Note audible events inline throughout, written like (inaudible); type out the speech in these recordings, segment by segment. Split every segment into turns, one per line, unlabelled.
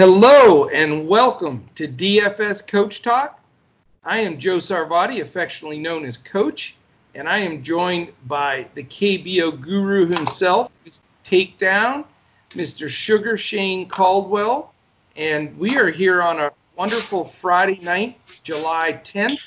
Hello and welcome to DFS Coach Talk. I am Joe Sarvati, affectionately known as Coach, and I am joined by the KBO guru himself, Mr. Takedown, Mr. Sugar Shane Caldwell, and we are here on a wonderful Friday night, July 10th,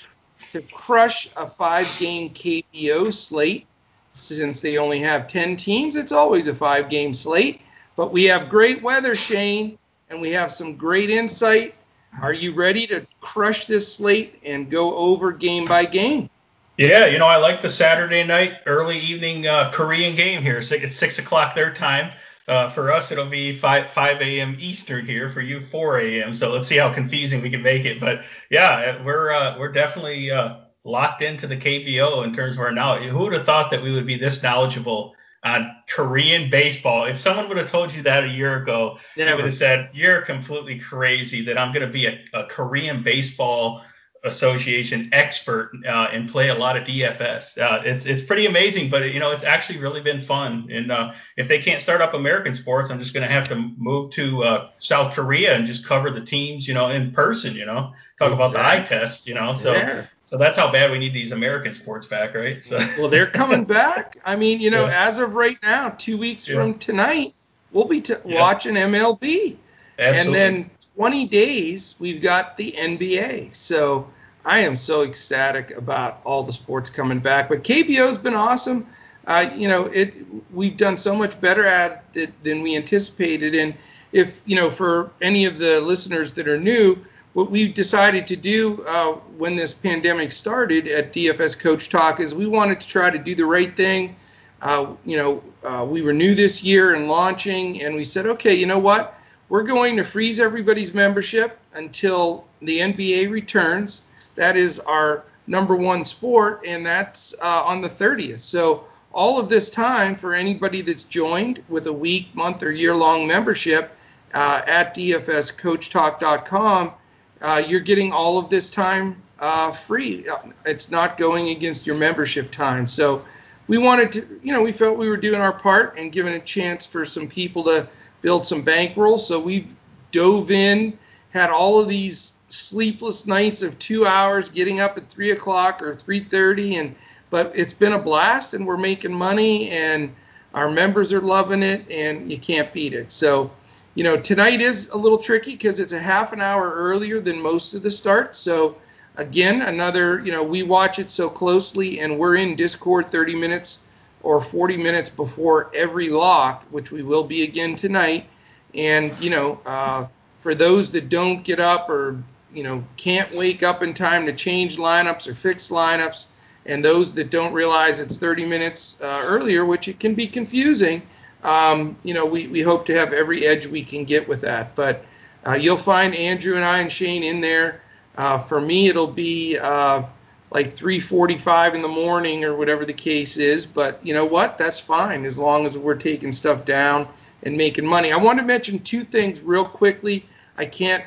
to crush a five-game KBO slate. Since they only have 10 teams, it's always a five-game slate. But we have great weather, Shane and we have some great insight. Are you ready to crush this slate and go over game by game?
Yeah, you know, I like the Saturday night, early evening uh, Korean game here. It's, 6 o'clock their time. Uh, for us, it'll be 5, 5 a.m. Eastern here. For you, 4 a.m. So let's see how confusing we can make it. But yeah, we're uh, we're definitely uh, locked into the KBO in terms of our knowledge. Who would have thought that we would be this knowledgeable on Korean baseball. If someone would have told you that a year ago, Never. you would have said, You're completely crazy that I'm going to be a, a Korean baseball association expert uh, and play a lot of DFS. Uh, it's it's pretty amazing, but you know it's actually really been fun. And uh, if they can't start up American sports, I'm just going to have to move to uh, South Korea and just cover the teams, you know, in person. You know, talk exactly. about the eye test. You know, so yeah. so that's how bad we need these American sports back, right? So. (laughs)
Well, they're coming back. I mean, you know, yeah. as of right now, two weeks yeah. from tonight, we'll be t- watching MLB, Absolutely. and then 20 days, we've got the NBA. So I am so ecstatic about all the sports coming back. But KBO's been awesome. Uh, you know, it we've done so much better at it than we anticipated. And if you know, for any of the listeners that are new, what we decided to do uh, when this pandemic started at DFS Coach Talk is we wanted to try to do the right thing. Uh, you know, uh, we were new this year and launching, and we said, okay, you know what? We're going to freeze everybody's membership until the NBA returns. That is our number one sport, and that's uh, on the 30th. So all of this time for anybody that's joined with a week, month, or year-long membership uh, at dfscoachtalk.com, uh, you're getting all of this time uh, free. It's not going against your membership time. So we wanted to, you know, we felt we were doing our part and giving a chance for some people to build some bankroll. So we've dove in, had all of these sleepless nights of two hours, getting up at three o'clock or 3:30, and but it's been a blast, and we're making money, and our members are loving it, and you can't beat it. So, you know, tonight is a little tricky because it's a half an hour earlier than most of the starts. So, again, another, you know, we watch it so closely, and we're in Discord 30 minutes or 40 minutes before every lock, which we will be again tonight. And, you know, uh, for those that don't get up or, you know, can't wake up in time to change lineups or fix lineups, and those that don't realize it's 30 minutes uh, earlier, which it can be confusing, um, you know, we, we hope to have every edge we can get with that. But uh, you'll find Andrew and I and Shane in there. Uh, for me, it'll be uh, like 3:45 in the morning or whatever the case is. But you know what? That's fine as long as we're taking stuff down and making money. I want to mention two things real quickly. I can't.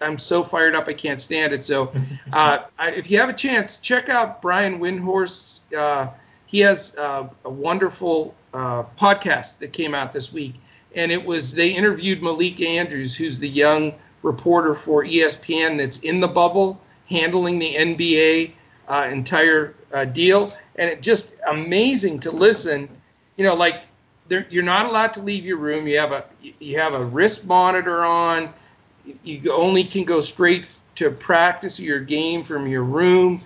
I'm so fired up I can't stand it. So, (laughs) uh, if you have a chance, check out Brian Windhorst. Uh, he has uh, a wonderful uh, podcast that came out this week, and it was they interviewed Malika Andrews, who's the young reporter for ESPN that's in the bubble handling the NBA uh, entire uh, deal, and it just amazing to listen. You know, like you're not allowed to leave your room. You have a you have a wrist monitor on. You only can go straight to practice your game from your room.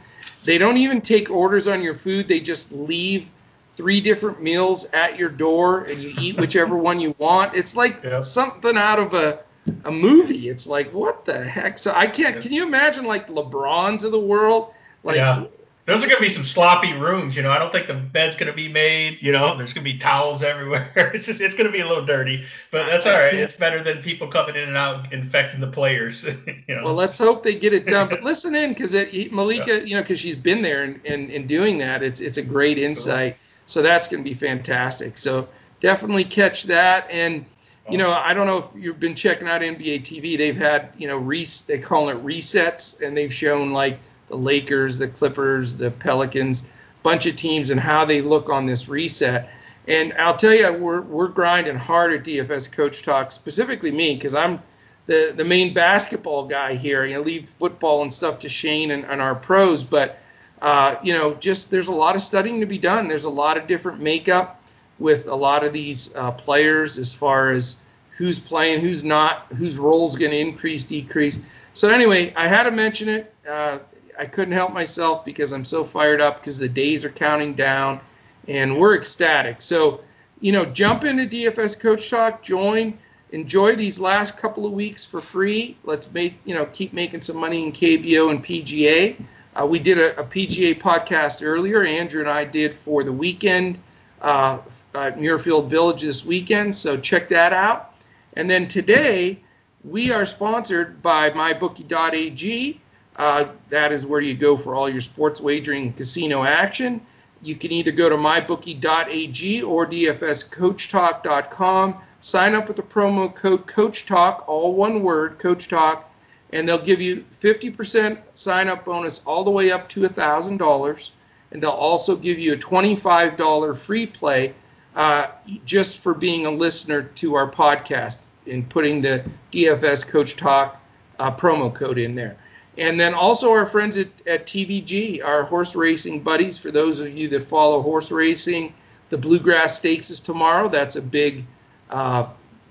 They don't even take orders on your food. They just leave three different meals at your door, and you eat whichever one you want. It's like yep. something out of a a movie. It's like what the heck? So I can't. Can you imagine like LeBrons of the world? Like,
yeah. Those are going to be some sloppy rooms, you know. I don't think the bed's going to be made, you know. There's going to be towels everywhere. (laughs) It's just it's going to be a little dirty, but that's all right. It's better than people coming in and out infecting the players. (laughs) you know?
Well, let's hope they get it done. But (laughs) listen in because Malika, yeah. you know, because she's been there and, and, and doing that. It's it's a great insight. So that's going to be fantastic. So definitely catch that. And you know, I don't know if you've been checking out NBA TV. They've had you know, res- they call it resets, and they've shown like the Lakers, the Clippers, the Pelicans, bunch of teams and how they look on this reset. And I'll tell you, we're we're grinding hard at DFS Coach Talk, specifically me, because I'm the the main basketball guy here. You know, leave football and stuff to Shane and, and our pros, but uh, you know, just there's a lot of studying to be done. There's a lot of different makeup with a lot of these uh, players as far as who's playing, who's not, whose role's going to increase, decrease. So anyway, I had to mention it. Uh, I couldn't help myself because I'm so fired up because the days are counting down, and we're ecstatic. So you know, jump into DFS Coach Talk, join, enjoy these last couple of weeks for free. Let's make you know keep making some money in KBO and PGA. Uh, we did a, a, PGA podcast earlier. Andrew and I did for the weekend uh, at Muirfield Village this weekend, so check that out. And then today we are sponsored by MyBookie.ag. Uh, that is where you go for all your sports wagering casino action. You can either go to mybookie.ag or dfscoachtalk.com. Sign up with the promo code CoachTalk, all one word, CoachTalk, and they'll give you 50% sign up bonus all the way up to $1,000. And they'll also give you a $25 free play uh, just for being a listener to our podcast and putting the DFS Coach Talk uh, promo code in there. And then also our friends at, at TVG, our horse racing buddies. For those of you that follow horse racing, the Bluegrass Stakes is tomorrow. That's a big, uh,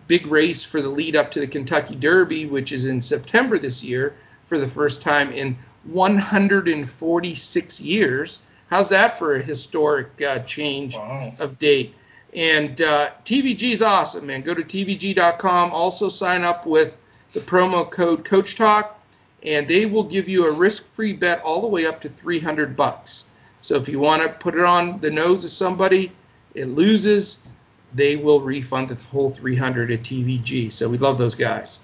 big race for the lead up to the Kentucky Derby, which is in September this year for the first time in 146 years. How's that for a historic uh, change wow. of date? And uh, TVG is awesome, man. Go to tvg.com. Also sign up with the promo code Coach Talk and they will give you a risk-free bet all the way up to 300 bucks. So if you want to put it on the nose of somebody, it loses, they will refund the whole 300 at TVG. So we love those guys.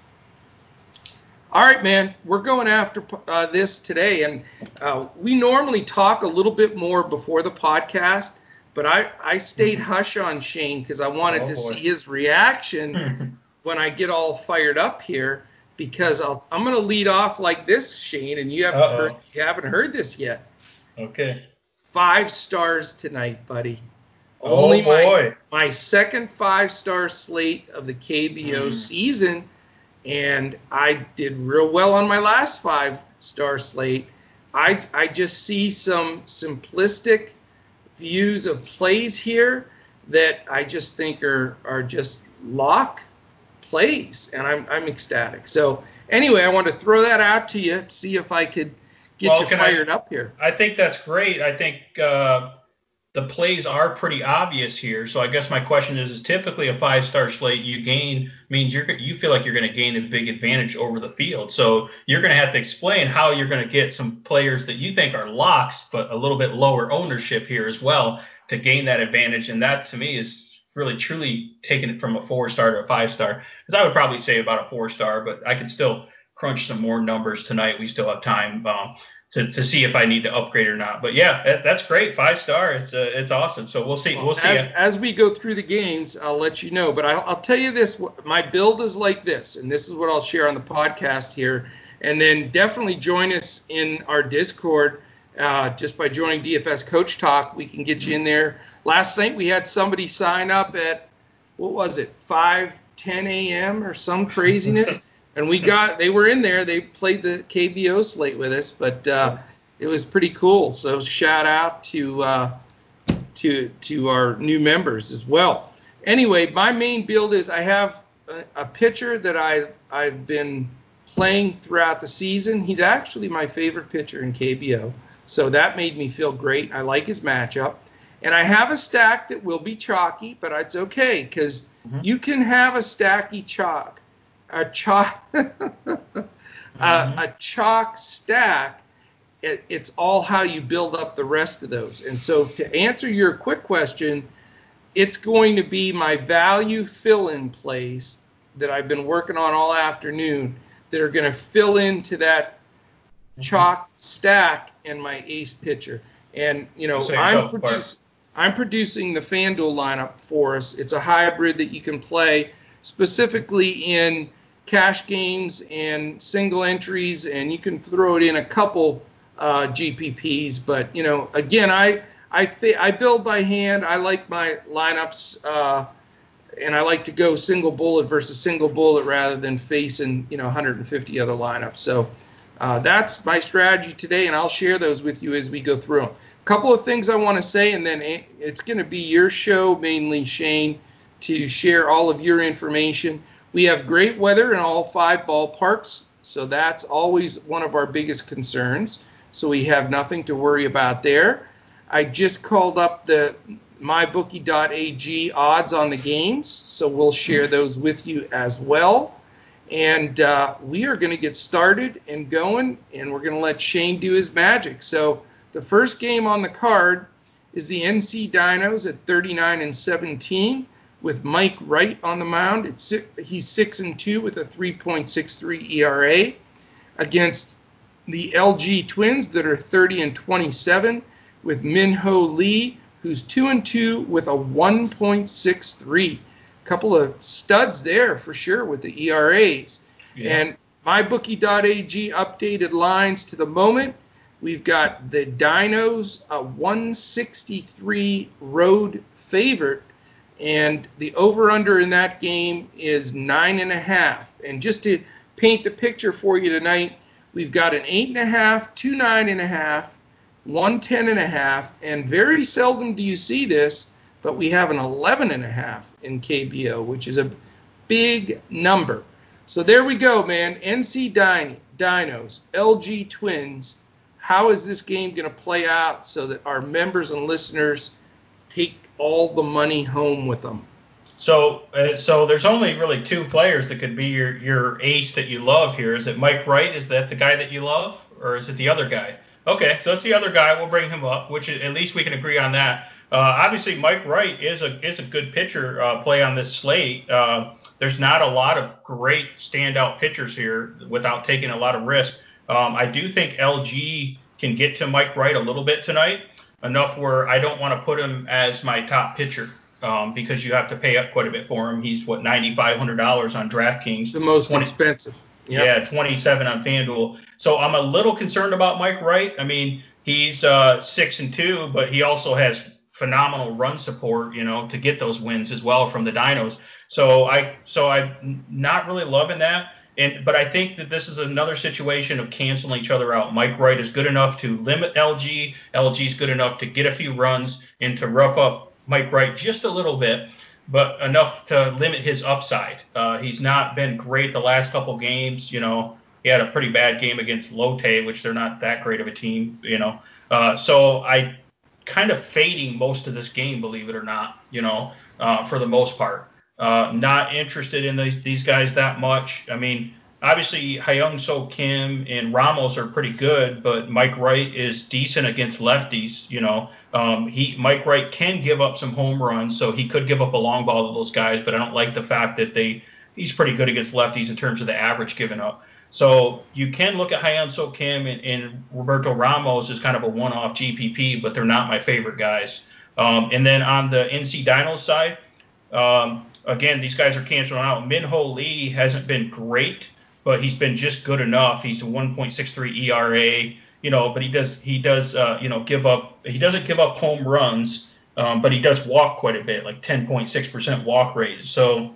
All right, man, we're going after uh, this today, and uh, we normally talk a little bit more before the podcast, but I, I stayed mm-hmm. hush on Shane because I wanted oh, to boy. see his reaction (laughs) when I get all fired up here because i am going to lead off like this, Shane, and you haven't heard you haven't heard this yet.
Okay.
Five stars tonight, buddy.
Oh Only boy.
My, my second five star slate of the KBO mm. season, and I did real well on my last five star slate. I I just see some simplistic views of plays here that I just think are are just lock plays, and I'm I'm ecstatic. So anyway, I want to throw that out to you, see if I could get well, you fired
I,
up here.
I think that's great. I think uh, the plays are pretty obvious here. So I guess my question is: Is typically a five-star slate you gain means you're you feel like you're going to gain a big advantage over the field. So you're going to have to explain how you're going to get some players that you think are locks, but a little bit lower ownership here as well to gain that advantage. And that to me is really truly taken it from a four star to a five star. Because I would probably say about a four star, but I could still crunch some more numbers tonight. We still have time um, to, to see if I need to upgrade or not. But yeah, that, that's great. Five star. It's uh, it's awesome. So we'll see. We'll see.
As, as we go through the games, I'll let you know. But I'll, I'll tell you this: my build is like this, and this is what I'll share on the podcast here. And then definitely join us in our Discord. Uh, just by joining DFS Coach Talk, we can get you in there Last night we had somebody sign up at what was it, 5 10 a.m. or some craziness, (laughs) and we got they were in there. They played the KBO slate with us, but uh, it was pretty cool. So shout out to uh, to to our new members as well. Anyway, my main build is I have a, a pitcher that I I've been playing throughout the season. He's actually my favorite pitcher in KBO, so that made me feel great. I like his matchup. And I have a stack that will be chalky, but it's okay because mm-hmm. you can have a stacky chalk, a chalk, (laughs) mm-hmm. a, a, chalk stack. It, it's all how you build up the rest of those. And so to answer your quick question, it's going to be my value fill-in plays that I've been working on all afternoon that are going to fill into that mm-hmm. chalk stack and my ace pitcher. And you know, I'm producing. I'm producing the FanDuel lineup for us. It's a hybrid that you can play specifically in cash games and single entries, and you can throw it in a couple uh, GPPs. But you know, again, I I I build by hand. I like my lineups uh, and I like to go single bullet versus single bullet rather than facing you know 150 other lineups. So uh, that's my strategy today, and I'll share those with you as we go through them. Couple of things I want to say, and then it's going to be your show mainly, Shane, to share all of your information. We have great weather in all five ballparks, so that's always one of our biggest concerns. So we have nothing to worry about there. I just called up the mybookie.ag odds on the games, so we'll share those with you as well. And uh, we are going to get started and going, and we're going to let Shane do his magic. So the first game on the card is the NC Dinos at 39 and 17 with Mike Wright on the mound. It's, he's six and two with a 3.63 ERA against the LG Twins that are 30 and 27 with Min-Ho Lee, who's two and two with a 1.63 couple of studs there for sure with the ERAs. Yeah. And mybookie.ag updated lines to the moment. We've got the Dinos, a 163 road favorite, and the over under in that game is nine and a half. And just to paint the picture for you tonight, we've got an eight and a half, two nine and a half, one ten and a half, and very seldom do you see this but we have an 11 and a half in KBO, which is a big number. So there we go, man. NC Dinos, LG Twins. How is this game going to play out so that our members and listeners take all the money home with them?
So, uh, so there's only really two players that could be your your ace that you love here. Is it Mike Wright? Is that the guy that you love, or is it the other guy? Okay, so it's the other guy. We'll bring him up, which at least we can agree on that. Uh, obviously, Mike Wright is a is a good pitcher uh, play on this slate. Uh, there's not a lot of great standout pitchers here without taking a lot of risk. Um, I do think LG can get to Mike Wright a little bit tonight, enough where I don't want to put him as my top pitcher um, because you have to pay up quite a bit for him. He's what ninety five hundred dollars on DraftKings.
The most 20, expensive.
Yep. Yeah, 27 on FanDuel. So I'm a little concerned about Mike Wright. I mean, he's uh, six and two, but he also has phenomenal run support, you know, to get those wins as well from the Dinos. So I so I'm not really loving that. And but I think that this is another situation of canceling each other out. Mike Wright is good enough to limit LG. LG is good enough to get a few runs and to rough up Mike Wright just a little bit, but enough to limit his upside. Uh, he's not been great the last couple games. You know, he had a pretty bad game against Lotte, which they're not that great of a team. You know, uh, so I kind of fading most of this game, believe it or not, you know, uh, for the most part. Uh, not interested in these, these guys that much. I mean, obviously, Hyun So Kim and Ramos are pretty good, but Mike Wright is decent against lefties. You know, um, he Mike Wright can give up some home runs, so he could give up a long ball to those guys. But I don't like the fact that they he's pretty good against lefties in terms of the average given up. So you can look at Hyun So Kim and, and, Roberto Ramos as kind of a one-off GPP, but they're not my favorite guys. Um, and then on the NC Dinos side, um, again, these guys are canceling out. Min-Ho Lee hasn't been great, but he's been just good enough. He's a 1.63 ERA, you know, but he does he does uh, you know give up he doesn't give up home runs, um, but he does walk quite a bit, like 10.6% walk rate. So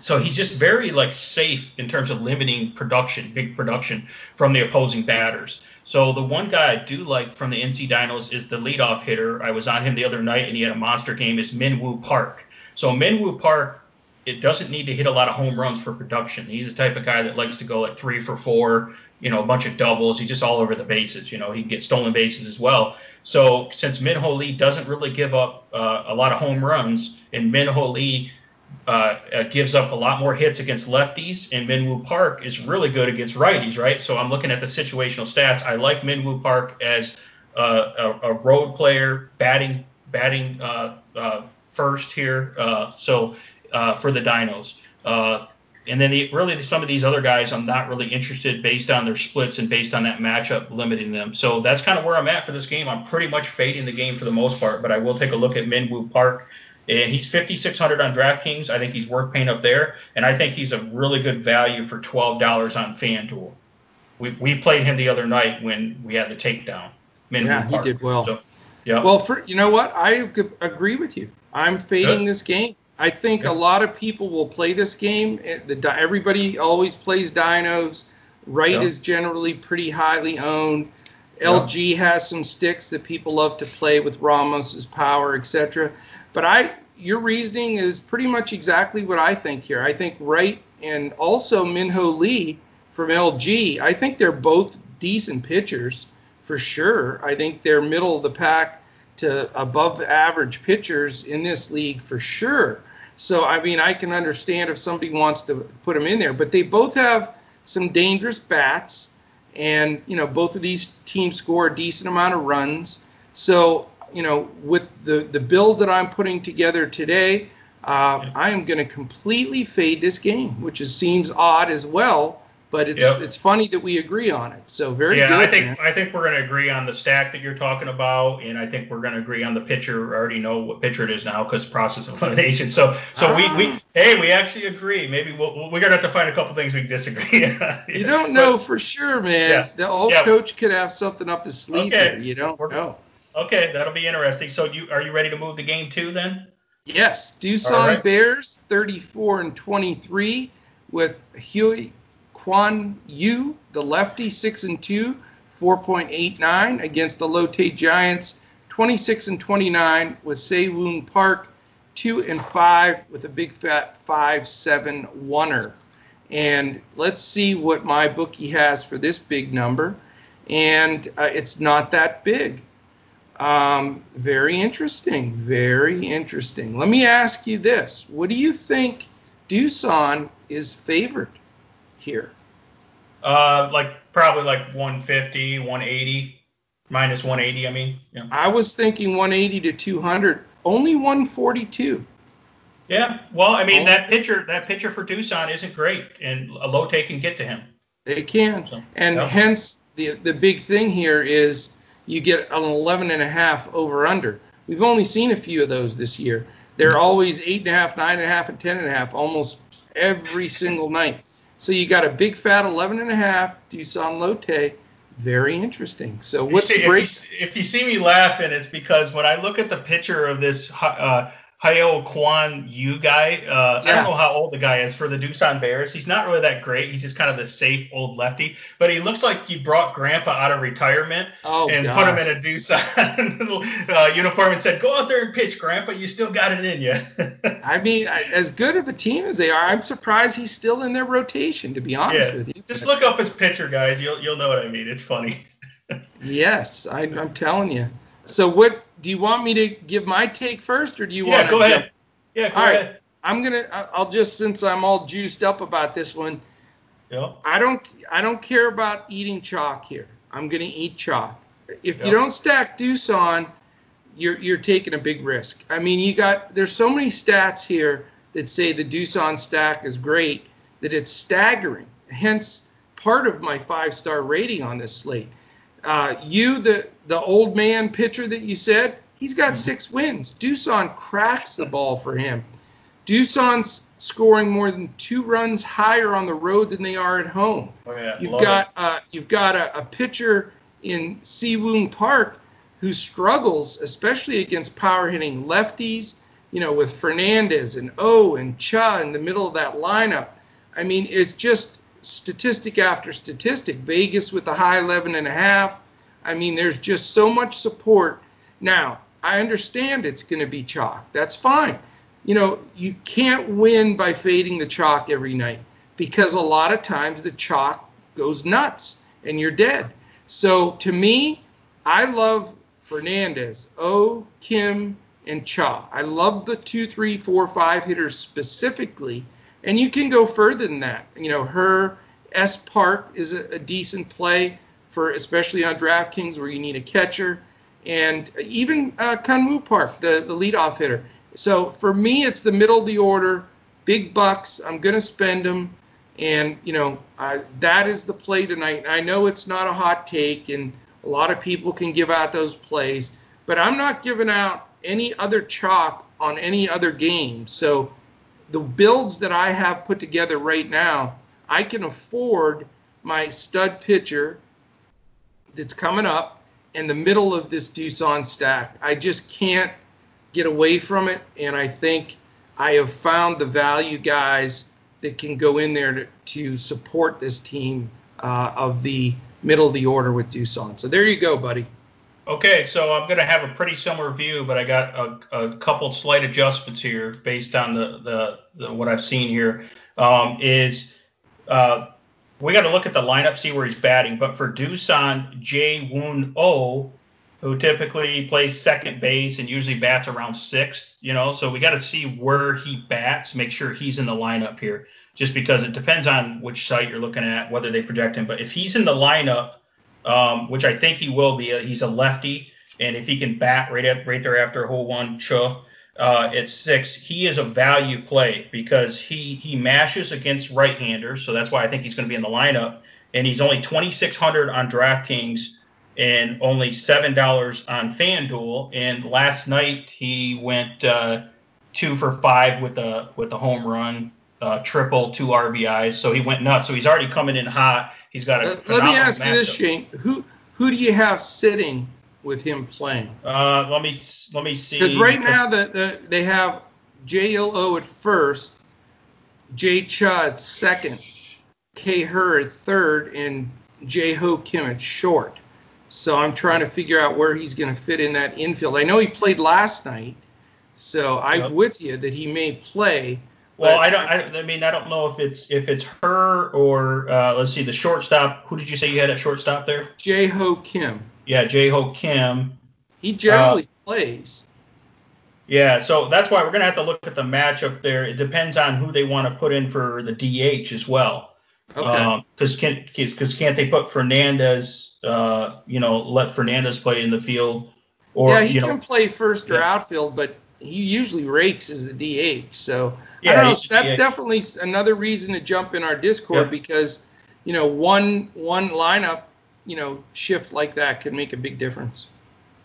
so he's just very like safe in terms of limiting production, big production from the opposing batters. So the one guy I do like from the NC Dinos is the leadoff hitter. I was on him the other night and he had a monster game. Is Minwoo Park. So Minwoo Park, it doesn't need to hit a lot of home runs for production. He's the type of guy that likes to go like three for four, you know, a bunch of doubles. He's just all over the bases. You know, he can get stolen bases as well. So since Min-Ho Lee doesn't really give up uh, a lot of home runs, and Min-Ho Lee uh, uh, gives up a lot more hits against lefties, and Minwoo Park is really good against righties, right? So I'm looking at the situational stats. I like Minwoo Park as uh, a, a, road player, batting batting uh, uh first here. Uh, for the Dinos. and then the, really some of these other guys, I'm not really interested based on their splits and based on that matchup limiting them. So that's kind of where I'm at for this game. I'm pretty much fading the game for the most part, but I will take a look at Minwoo Park and he's 5600 on DraftKings. I think he's worth paying up there, and I think he's a really good value for $12 on FanDuel. We, we played him the other night when we had the takedown.
yeah, he did well. So, yeah. Well, for you know what, I agree with you. I'm fading Good. this game. I think a lot of people will play this game. The, everybody always plays dinos. Wright is generally pretty highly owned. LG has some sticks that people love to play with Ramos's power, etc. But I, your reasoning is pretty much exactly what I think here. I think Wright and also Minho Lee from LG, I think they're both decent pitchers for sure. I think they're middle of the pack to above average pitchers in this league for sure. So I mean, I can understand if somebody wants to put them in there, but they both have some dangerous bats, and you know both of these teams score a decent amount of runs. So you know, with the the build that I'm putting together today, uh, I am going to completely fade this game, which is, seems odd as well but it's yep. it's funny that we agree on it. So very
yeah,
good.
I think
man.
I think we're going to agree on the stack that you're talking about, and I think we're going to agree on the pitcher. I already know what pitcher it is now because process of elimination. So so ah. we, we ah. hey we actually agree. Maybe we'll, we're going to have to find a couple things we disagree. (laughs)
you don't know but, for sure, man. Yeah, the old yeah. coach could have something up his sleeve okay. here. You don't we're, know.
Okay, that'll be interesting. So you are you ready to move the game two then?
Yes, Doosan right. Bears 34 and 23 with Huey Quan Yu, the lefty, 6 and 2, 4.89 against the Lotte Giants, 26 and 29 with Woon Park, 2 and 5 with a big fat 5-7 oneer. And let's see what my bookie has for this big number. And uh, it's not that big. Um, very interesting. Very interesting. Let me ask you this. What do you think Doosan is favored? Here?
Uh, like probably like 150, 180, minus 180. I mean,
yeah. I was thinking 180 to 200. Only 142.
Yeah, well, I mean oh. that pitcher that pitcher for Doosan isn't great, and a Lotte can get to him.
They can, so, and yeah. hence the the big thing here is you get an 11 and a half over under. We've only seen a few of those this year. They're always eight and a half, nine and a half, and ten and a half almost every single night. So you got a big fat 11 and a half Doosan Lotte. Very interesting. So what's
see,
the break?
If you, if you, see me laughing, it's because when I look at the picture of this uh, Hyo Kwon Yu guy. Uh, yeah. I don't know how old the guy is for the Doosan Bears. He's not really that great. He's just kind of the safe old lefty. But he looks like you brought Grandpa out of retirement oh, and gosh. put him in a Doosan (laughs) uh, uniform and said, "Go out there and pitch, Grandpa. You still got it in you." (laughs)
I mean, as good of a team as they are, I'm surprised he's still in their rotation. To be honest yeah. with you,
just look up his picture, guys. You'll you'll know what I mean. It's funny. (laughs)
yes, I, I'm telling you. So what do you want me to give my take first, or do you
yeah,
want
to? Go ahead. Yeah, go all ahead. Right.
I'm gonna. I'll just since I'm all juiced up about this one.
Yeah.
I don't. I don't care about eating chalk here. I'm gonna eat chalk. If yep. you don't stack Doosan, you're you're taking a big risk. I mean, you got there's so many stats here that say the Doosan stack is great that it's staggering. Hence, part of my five star rating on this slate. Uh, you, the the old man pitcher that you said, he's got mm-hmm. six wins. Doosan cracks the ball for him. Doosan's scoring more than two runs higher on the road than they are at home.
Oh, yeah.
You've got uh, you've got a, a pitcher in Siwoong Park who struggles, especially against power hitting lefties. You know, with Fernandez and O and Cha in the middle of that lineup. I mean, it's just statistic after statistic. Vegas with the high 11 and a half. I mean, there's just so much support. Now, I understand it's going to be chalk. That's fine. You know, you can't win by fading the chalk every night because a lot of times the chalk goes nuts and you're dead. So to me, I love Fernandez, O, Kim, and Cha. I love the two, three, four, five hitters specifically and you can go further than that. You know, her S Park is a, a decent play for especially on DraftKings where you need a catcher, and even uh, Kanwoo Park, the the leadoff hitter. So for me, it's the middle of the order, big bucks. I'm gonna spend them, and you know that is the play tonight. I know it's not a hot take, and a lot of people can give out those plays, but I'm not giving out any other chalk on any other game. So the builds that I have put together right now, I can afford my stud pitcher that's coming up in the middle of this Doosan stack. I just can't get away from it, and I think I have found the value guys that can go in there to, to support this team uh, of the middle of the order with Doosan. So there you go, buddy.
Okay, so I'm going to have a pretty similar view, but I got a, a couple slight adjustments here based on the, the, the what I've seen here. Um, is uh, we got to look at the lineup, see where he's batting. But for Doosan J Woon Oh, who typically plays second base and usually bats around sixth, you know, so we got to see where he bats, make sure he's in the lineup here, just because it depends on which site you're looking at, whether they project him. But if he's in the lineup um, which I think he will be. He's a lefty, and if he can bat right up right there after Ho-Kwon Cho uh, at six, he is a value play because he he mashes against right-handers, so that's why I think he's going to be in the lineup. And he's only 2,600 on DraftKings and only seven dollars on FanDuel. And last night he went uh, two for five with the with the home run uh, triple, two RBIs. So he went nuts. So he's already coming in hot. He's got a.
Let, let me ask you this, Shane. Who who do you have sitting with him playing?
Uh, let me let me see.
Because right now the, the they have JLO at first, J Cha at second, K Her at third, and J Ho Kim at short. So I'm trying to figure out where he's going to fit in that infield. I know he played last night, so I'm yep. with you that he may play.
Well, I don't. I, I, mean, I don't know if it's if it's her or uh, let's see, the shortstop. Who did you say you had at shortstop there?
Jae Ho Kim.
Yeah, Jae Ho Kim.
He generally uh, plays.
Yeah, so that's why we're gonna have to look at the matchup there. It depends on who they want to put in for the DH as well. Okay. Because um, can because can't they put Fernandez? Uh, you know, let Fernandez play in the field.
Or, yeah, he can know, play first or yeah. outfield, but he usually rakes as the DH. So yeah, I don't know. That's DH. definitely another reason to jump in our Discord because you know one one lineup you know shift like that could make a big difference.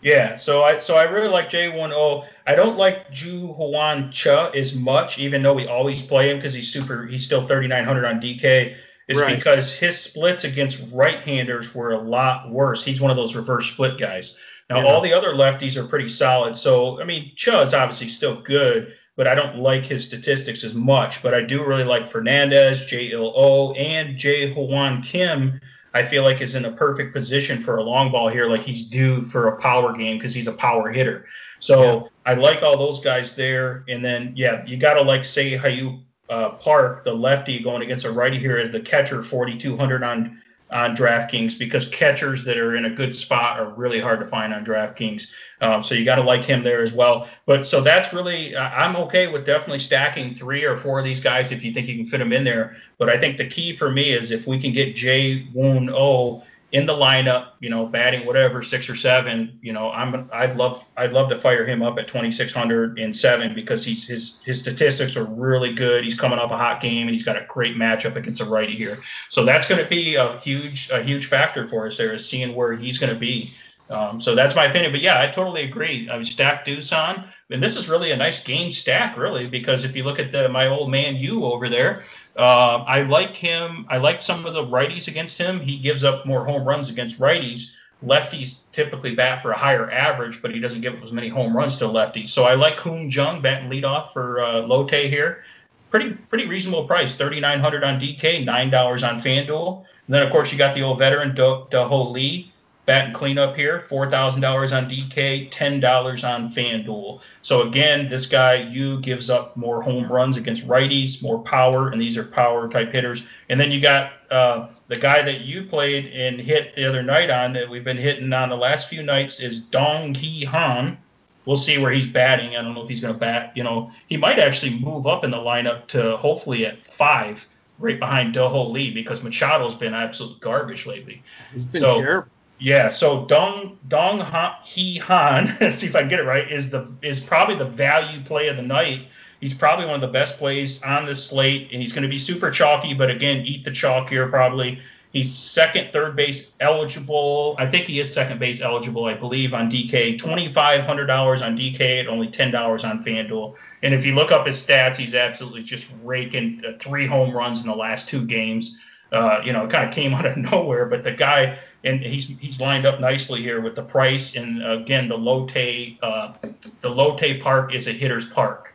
Yeah, so I so I really like J10. I don't like Ju Hwan Cha as much, even though we always play him because he's super. He's still 3,900 on DK. Is right. because his splits against right-handers were a lot worse. He's one of those reverse split guys. Now, yeah. all the other lefties are pretty solid. So, I mean, Cha is obviously still good, but I don't like his statistics as much. But I do really like Fernandez, J L O, and J Hwan Kim. I feel like is in a perfect position for a long ball here, like he's due for a power game because he's a power hitter. So yeah. I like all those guys there. And then, yeah, you got to like say Hyo uh, Park, the lefty, going against a righty here as the catcher, 4,200 on on DraftKings because catchers that are in a good spot are really hard to find on DraftKings. Um, so you got to like him there as well. But so that's really, I'm okay with definitely stacking three or four of these guys if you think you can fit them in there. But I think the key for me is if we can get Jay Woon O in the lineup, you know, batting whatever six or seven, you know, I'm I'd love I'd love to fire him up at 2607 because he's his his statistics are really good. He's coming off a hot game and he's got a great matchup against a righty here. So that's going to be a huge a huge factor for us there is seeing where he's going to be. Um, so that's my opinion. But yeah, I totally agree. I mean, stack Doosan, and this is really a nice game stack, really, because if you look at the, my old man you over there, uh, I like him. I like some of the righties against him. He gives up more home runs against righties. Lefties typically bat for a higher average, but he doesn't give up as many home runs to lefties. So I like Hoon Jung batting leadoff for uh, Lotte here. Pretty pretty reasonable price, 3,900 on DK, nine dollars on FanDuel. And then of course you got the old veteran Do, Lee bat and cleanup here, $4,000 on DK, $10 on FanDuel. So again, this guy, you gives up more home runs against righties, more power, and these are power type hitters. And then you got uh, the guy that you played and hit the other night on that we've been hitting on the last few nights is Dong Hee Han. We'll see where he's batting. I don't know if he's going to bat. You know, he might actually move up in the lineup to hopefully at five, right behind Do Ho Lee, because Machado's been absolute garbage lately.
He's been so, terrible.
Yeah, so Dong Dong ha, Han, (laughs) see if I can get it right, is the is probably the value play of the night. He's probably one of the best plays on this slate, and he's going to be super chalky. But again, eat the chalk here probably. He's second, third base eligible. I think he is second base eligible, I believe, on DK. Twenty-five hundred dollars on DK at only ten dollars on FanDuel. And if you look up his stats, he's absolutely just raking three home runs in the last two games. Uh, you know, it kind of came (laughs) out of nowhere, but the guy and he's he's lined up nicely here with the price and again the Lotte uh, the Lotte Park is a hitter's park.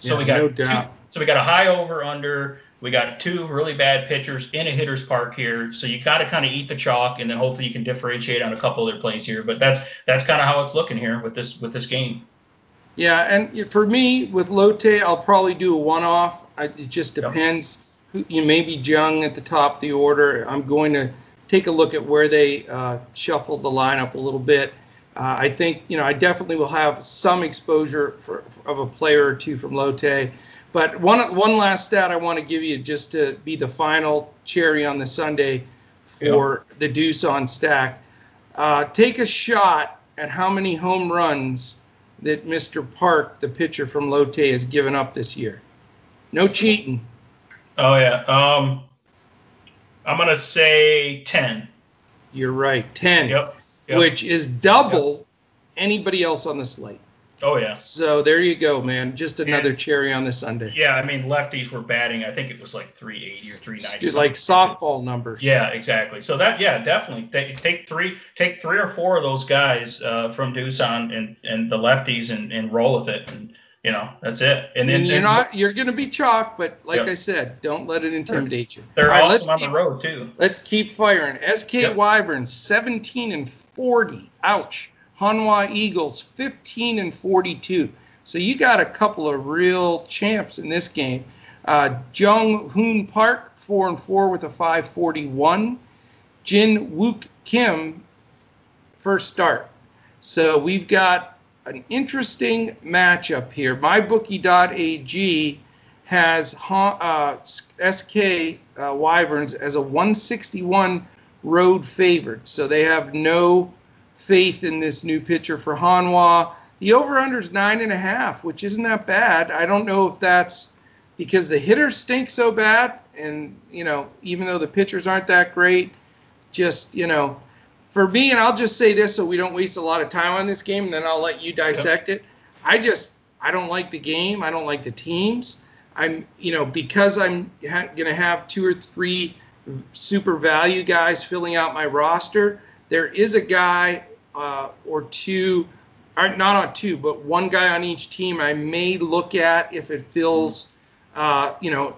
So yeah, we got no doubt. Two, so we got a high over under. We got two really bad pitchers in a hitter's park here, so you got to kind of eat the chalk, and then hopefully you can differentiate on a couple other plays here. But that's that's kind of how it's looking here with this with this game.
Yeah, and for me with Lotte, I'll probably do a one-off. It just depends. Yep. Who, you may be Jung at the top of the order. I'm going to take a look at where they uh, shuffle the lineup a little bit. Uh, I think you know I definitely will have some exposure for, for, of a player or two from Lotte. But one one last stat I want to give you just to be the final cherry on the sundae for the Doosan stack. Uh, take a shot at how many home runs that Mr. Park, the pitcher from Lotte, has given up this year. No cheating.
Oh yeah. Um, I'm gonna say ten.
You're right, ten. Yep. yep. Which is double yep. anybody else on the slate.
Oh yeah.
So there you go, man. Just another and, cherry on the sundae.
Yeah, I mean lefties were batting. I think it was like 380 or 390.
Like softball numbers.
Yeah, exactly. So that yeah, definitely take, take three take three or four of those guys uh, from Doosan and and the lefties and, and roll with it and you know that's it.
And then you're not you're gonna be chalk, but like I said, don't let it intimidate you.
They're All right, awesome on keep, the road too.
Let's keep firing. SK yep. Wyvern 17 and 40. Ouch. Hanwha Eagles 15 and 42. So you got a couple of real champs in this game. Uh, Jung Hoon Park 4 and 4 with a 541. Jin Wook Kim first start. So we've got an interesting matchup here. MyBookie.ag has uh, SK uh, Wyverns as a 161 road favorite. So they have no faith in this new pitcher for Hanwha. The over/under is nine and a half, which isn't that bad. I don't know if that's because the hitters stink so bad, and you know, even though the pitchers aren't that great, just you know, for me, and I'll just say this so we don't waste a lot of time on this game, and then I'll let you dissect yep. it. I just I don't like the game. I don't like the teams. I'm you know because I'm ha- gonna have two or three super value guys filling out my roster. There is a guy uh, or two, or not on two, but one guy on each team I may look at if it fills, uh, you know,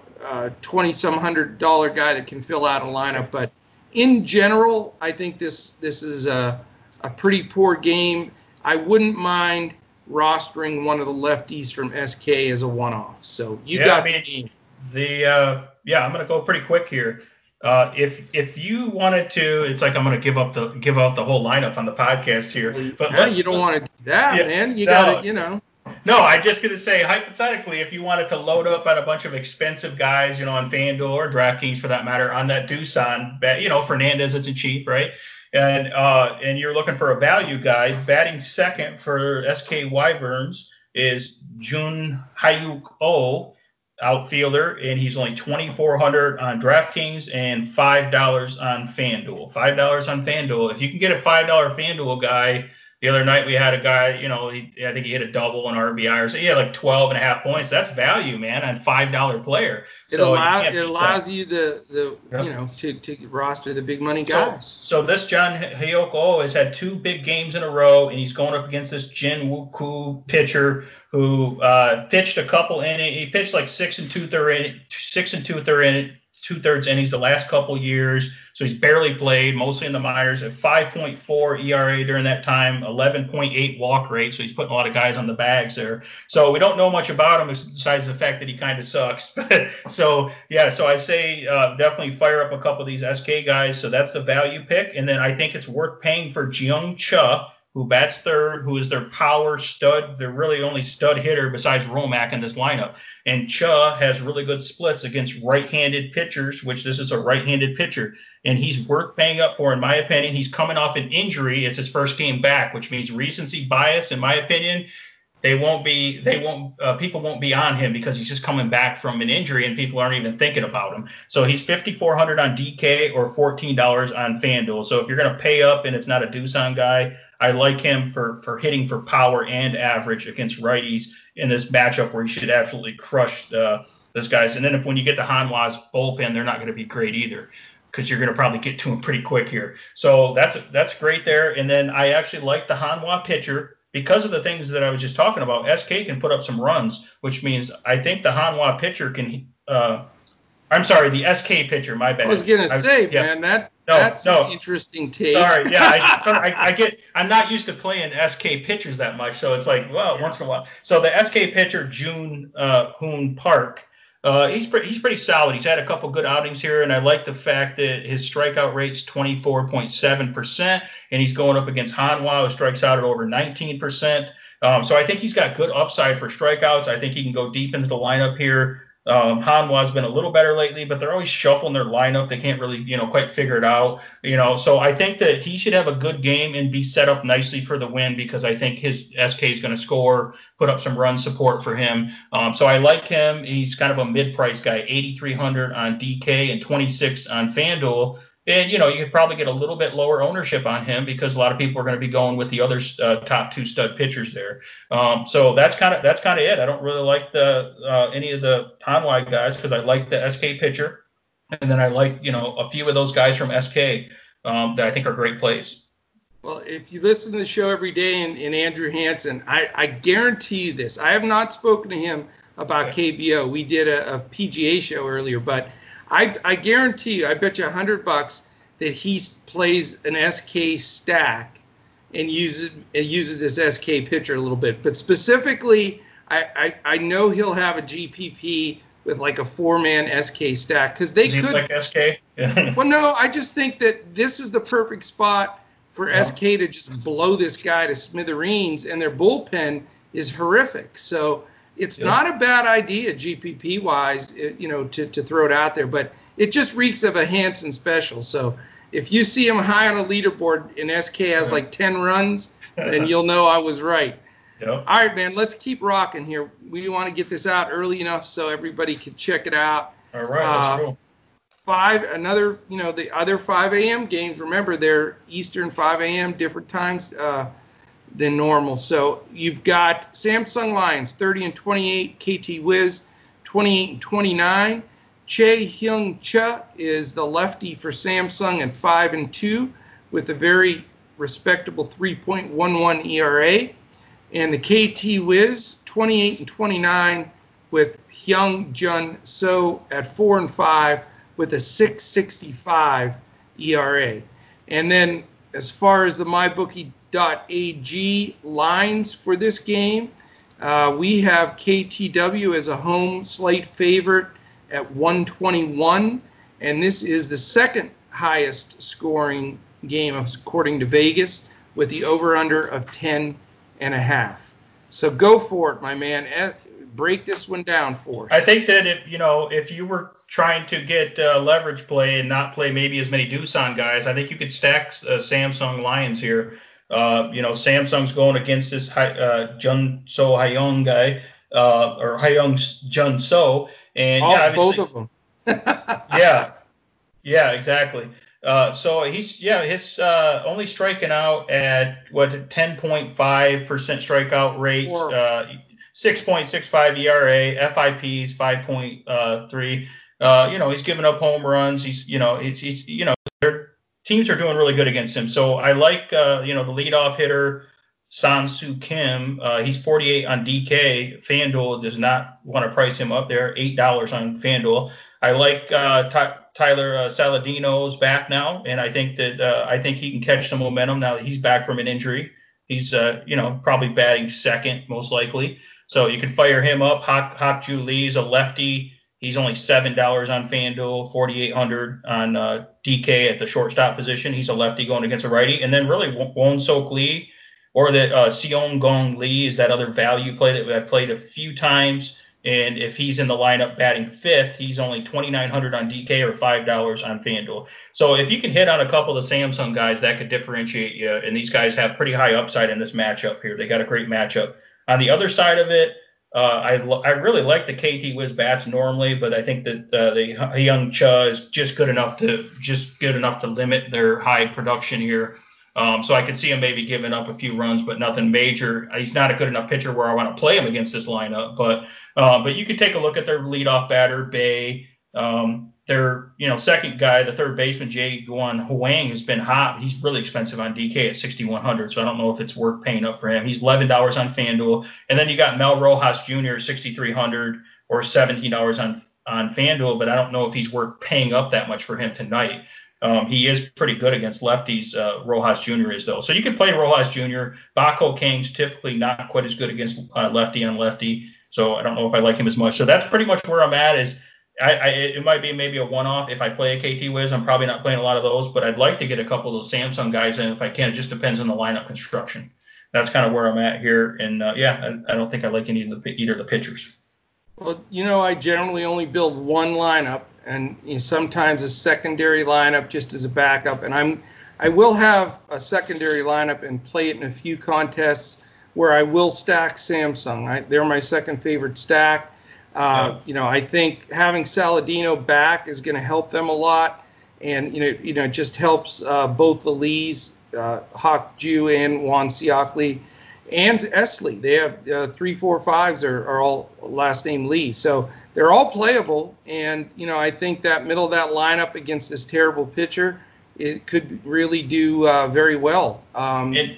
twenty some hundred dollar guy that can fill out a lineup. But in general, I think this this is a, a pretty poor game. I wouldn't mind rostering one of the lefties from SK as a one-off. So you yeah, got I
mean, the uh, yeah, I'm gonna go pretty quick here. Uh, if if you wanted to, it's like I'm going to give up the give up the whole lineup on the podcast here.
But yeah, you don't want to do that, yeah, man. You no, got to, you know.
No, I just to say hypothetically, if you wanted to load up on a bunch of expensive guys, you know, on FanDuel or DraftKings for that matter, on that Doosan, you know, Fernandez isn't cheap, right? And uh, and you're looking for a value guy, batting second for SK Wyverns is Jun Hyuk Oh outfielder, and he's only 2,400 on DraftKings and five dollars on FanDuel. Five dollars on FanDuel. If you can get a five dollar FanDuel guy, the other night we had a guy, you know, he, I think he hit a double on RBI or so he had like 12 and a half points. That's value, man, on five dollar player.
It, so allow, it allows that. you the the yep. you know to, to roster the big money guys.
So, so this John Hyoko has had two big games in a row, and he's going up against this Jin Wuku pitcher who uh, pitched a couple innings. He pitched like six and two third six and two third two thirds innings the last couple years. So he's barely played, mostly in the minors. At 5.4 ERA during that time, 11.8 walk rate. So he's putting a lot of guys on the bags there. So we don't know much about him besides the fact that he kind of sucks. (laughs) so yeah, so I say uh, definitely fire up a couple of these SK guys. So that's the value pick, and then I think it's worth paying for Jiung Cha who bats third, who is their power stud. They're really only stud hitter besides Romak in this lineup. And Cha has really good splits against right-handed pitchers, which this is a right-handed pitcher, and he's worth paying up for, in my opinion. He's coming off an injury. It's his first game back, which means recency bias, in my opinion. They won't be, they won't, uh, people won't be on him because he's just coming back from an injury and people aren't even thinking about him. So he's 5,400 on DK or $14 on FanDuel. So if you're going to pay up and it's not a Doosan guy, I like him for for hitting for power and average against righties in this matchup where he should absolutely crush uh, this guys. And then if when you get to Hanwha's bullpen, they're not going to be great either because you're going to probably get to him pretty quick here. So that's that's great there. And then I actually like the Hanwha pitcher. because of the things that I was just talking about, SK can put up some runs, which means I think the Hanwha pitcher can. Uh, I'm sorry, the SK pitcher. My bad.
I was gonna say, yeah. man, that no, that's no. an interesting take. Sorry,
yeah, I, (laughs) I, I, get. I'm not used to playing SK pitchers that much, so it's like, well, yeah. once in a while. So the SK pitcher, June uh, Hoon Park. Uh, he's pretty he's pretty solid. He's had a couple good outings here, and I like the fact that his strikeout rate's 24.7 percent, and he's going up against Hanwha, who strikes out at over 19 percent. Um, so I think he's got good upside for strikeouts. I think he can go deep into the lineup here. Um, Hanwha's been a little better lately, but they're always shuffling their lineup. They can't really, you know, quite figure it out. You know, so I think that he should have a good game and be set up nicely for the win because I think his SK is going to score, put up some run support for him. Um, so I like him. He's kind of a mid-price guy, 8,300 on DK and 26 on FanDuel. And you know, you could probably get a little bit lower ownership on him because a lot of people are going to be going with the other uh, top two stud pitchers there. Um, so that's kind of that's kind of it. I don't really like the uh, any of the Hanwha guys because I like the SK pitcher, and then I like you know a few of those guys from SK um, that I think are great plays.
Well, if you listen to the show every day and, and Andrew Hanson, I, I, guarantee you this. I have not spoken to him about. KBO. We did a, a PGA show earlier, but I, I guarantee you, I bet you a hundred bucks that he plays an SK stack and uses uses this SK pitcher a little bit. But specifically, I, I, I know he'll have a GPP with like a four man SK stack because they could
like SK. (laughs)
well, no, I just think that this is the perfect spot for yeah. SK to just blow this guy to smithereens, and their bullpen is horrific. So it's yeah. not a bad idea GPP wise, you know, to, to throw it out there, but it just reeks of a Hanson special. So if you see him high on a leaderboard and SK has like 10 runs, then (laughs) you'll know I was right. Yep. All right, man, let's keep rocking here. We want to get this out early enough so everybody can check it out.
All right, uh, cool.
Five, another, you know, the other 5 a.m. games. Remember, they're Eastern 5 a.m. different times. Uh, than normal. So you've got Samsung Lions 30 and 28, KT Wiz 28 and 29. Che Hyung Cha is the lefty for Samsung at 5 and 2 with a very respectable 3.11 ERA. And the KT Wiz 28 and 29 with Hyung Jun So at 4 and 5 with a 665 ERA. And then as far as the MyBookie KTW.ag lines for this game. Uh, we have KTW as a home slate favorite at 121, and this is the second highest scoring game according to Vegas with the over/under of 10 and a half. So go for it, my man. Break this one down for us.
I think that if you know if you were trying to get uh, leverage play and not play maybe as many Doosan guys, I think you could stack uh, Samsung Lions here. Uh, you know, Samsung's going against this uh, Jun So Hyung guy, uh, or Hyung Jun So, and
oh, yeah, both of them. (laughs)
yeah, yeah, exactly. Uh, so he's yeah, his uh, only striking out at what 10.5 percent strikeout rate, uh, 6.65 ERA, FIP's 5.3. Uh, you know, he's giving up home runs. He's you know, he's, he's you know, they're teams are doing really good against him. So I like, uh, you know, the leadoff hitter, San Soo Kim. Uh, he's 48 on DK. FanDuel does not want to price him up there, $8 on FanDuel. I like uh, Ty- Tyler uh, Saladino's back now, and I think that uh, I think he can catch some momentum now that he's back from an injury. He's, uh, you know, probably batting second most likely. So you can fire him up. Hak, Hak Ju Lee is a lefty. He's only seven dollars on FanDuel, 4,800 on uh, DK at the shortstop position. He's a lefty going against a righty, and then really Won Sok Lee or the uh, Seong Gong Lee is that other value play that I've played a few times. And if he's in the lineup batting fifth, he's only 2,900 on DK or five dollars on FanDuel. So if you can hit on a couple of the Samsung guys, that could differentiate you. And these guys have pretty high upside in this matchup here. They got a great matchup. On the other side of it, uh, I, I really like the KT Wiz bats normally, but I think that uh, the young Cha is just good enough to just good enough to limit their high production here. Um, so I could see him maybe giving up a few runs, but nothing major. He's not a good enough pitcher where I want to play him against this lineup. But uh, but you could take a look at their leadoff batter Bay. Um, their you know second guy, the third baseman Jae Gyun Hwang, has been hot. He's really expensive on DK at 6100, so I don't know if it's worth paying up for him. He's $11 on FanDuel, and then you got Mel Rojas Jr. 6300 or $17 on on FanDuel, but I don't know if he's worth paying up that much for him tonight. Um, he is pretty good against lefties. Uh, Rojas Jr. is though, so you can play Rojas Jr. Baco King's typically not quite as good against uh, lefty on lefty, so I don't know if I like him as much. So that's pretty much where I'm at. Is I, I, it might be maybe a one-off. If I play a KT Wiz, I'm probably not playing a lot of those, but I'd like to get a couple of those Samsung guys in if I can. It just depends on the lineup construction. That's kind of where I'm at here, and uh, yeah, I, I, don't think I like any of the either the pitchers.
Well, you know, I generally only build one lineup, and you know, sometimes a secondary lineup just as a backup. And I'm I will have a secondary lineup and play it in a few contests where I will stack Samsung. I, they're my second favorite stack. Uh, You know, I think having Saladino back is going to help them a lot, and you know, you know, it just helps uh, both the Lees, uh, Hak Ju and Juan Siakli, and Esley. They have uh, three, four, fives are, are all last name Lee, so they're all playable. And you know, I think that middle of that lineup against this terrible pitcher, it could really do uh, very well. Um,
it,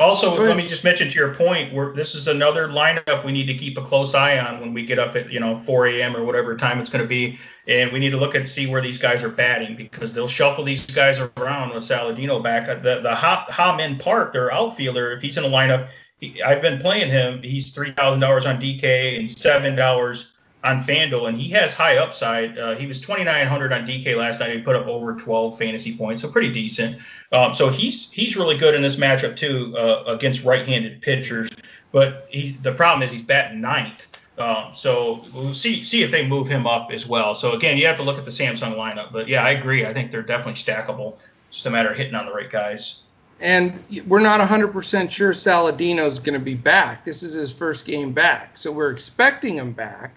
also, let me just mention to your point, this is another lineup we need to keep a close eye on when we get up at you know 4 a.m. or whatever time it's going to be, and we need to look and see where these guys are batting because they'll shuffle these guys around with Saladino back. Uh, the the Ha, Min Park, their outfielder, if he's in the lineup, he, I've been playing him. He's three thousand dollars on DK and seven dollars on FanDuel, and he has high upside. Uh, he was 2,900 on DK last night. He put up over 12 fantasy points, so pretty decent. Um, so he's he's really good in this matchup too uh, against right-handed pitchers. But he, the problem is he's batting ninth. Um, so we'll see see if they move him up as well. So again, you have to look at the Samsung lineup. But yeah, I agree. I think they're definitely stackable. Just a matter of hitting on the right guys.
And we're not 100% sure Saladino's going to be back. This is his first game back, so we're expecting him back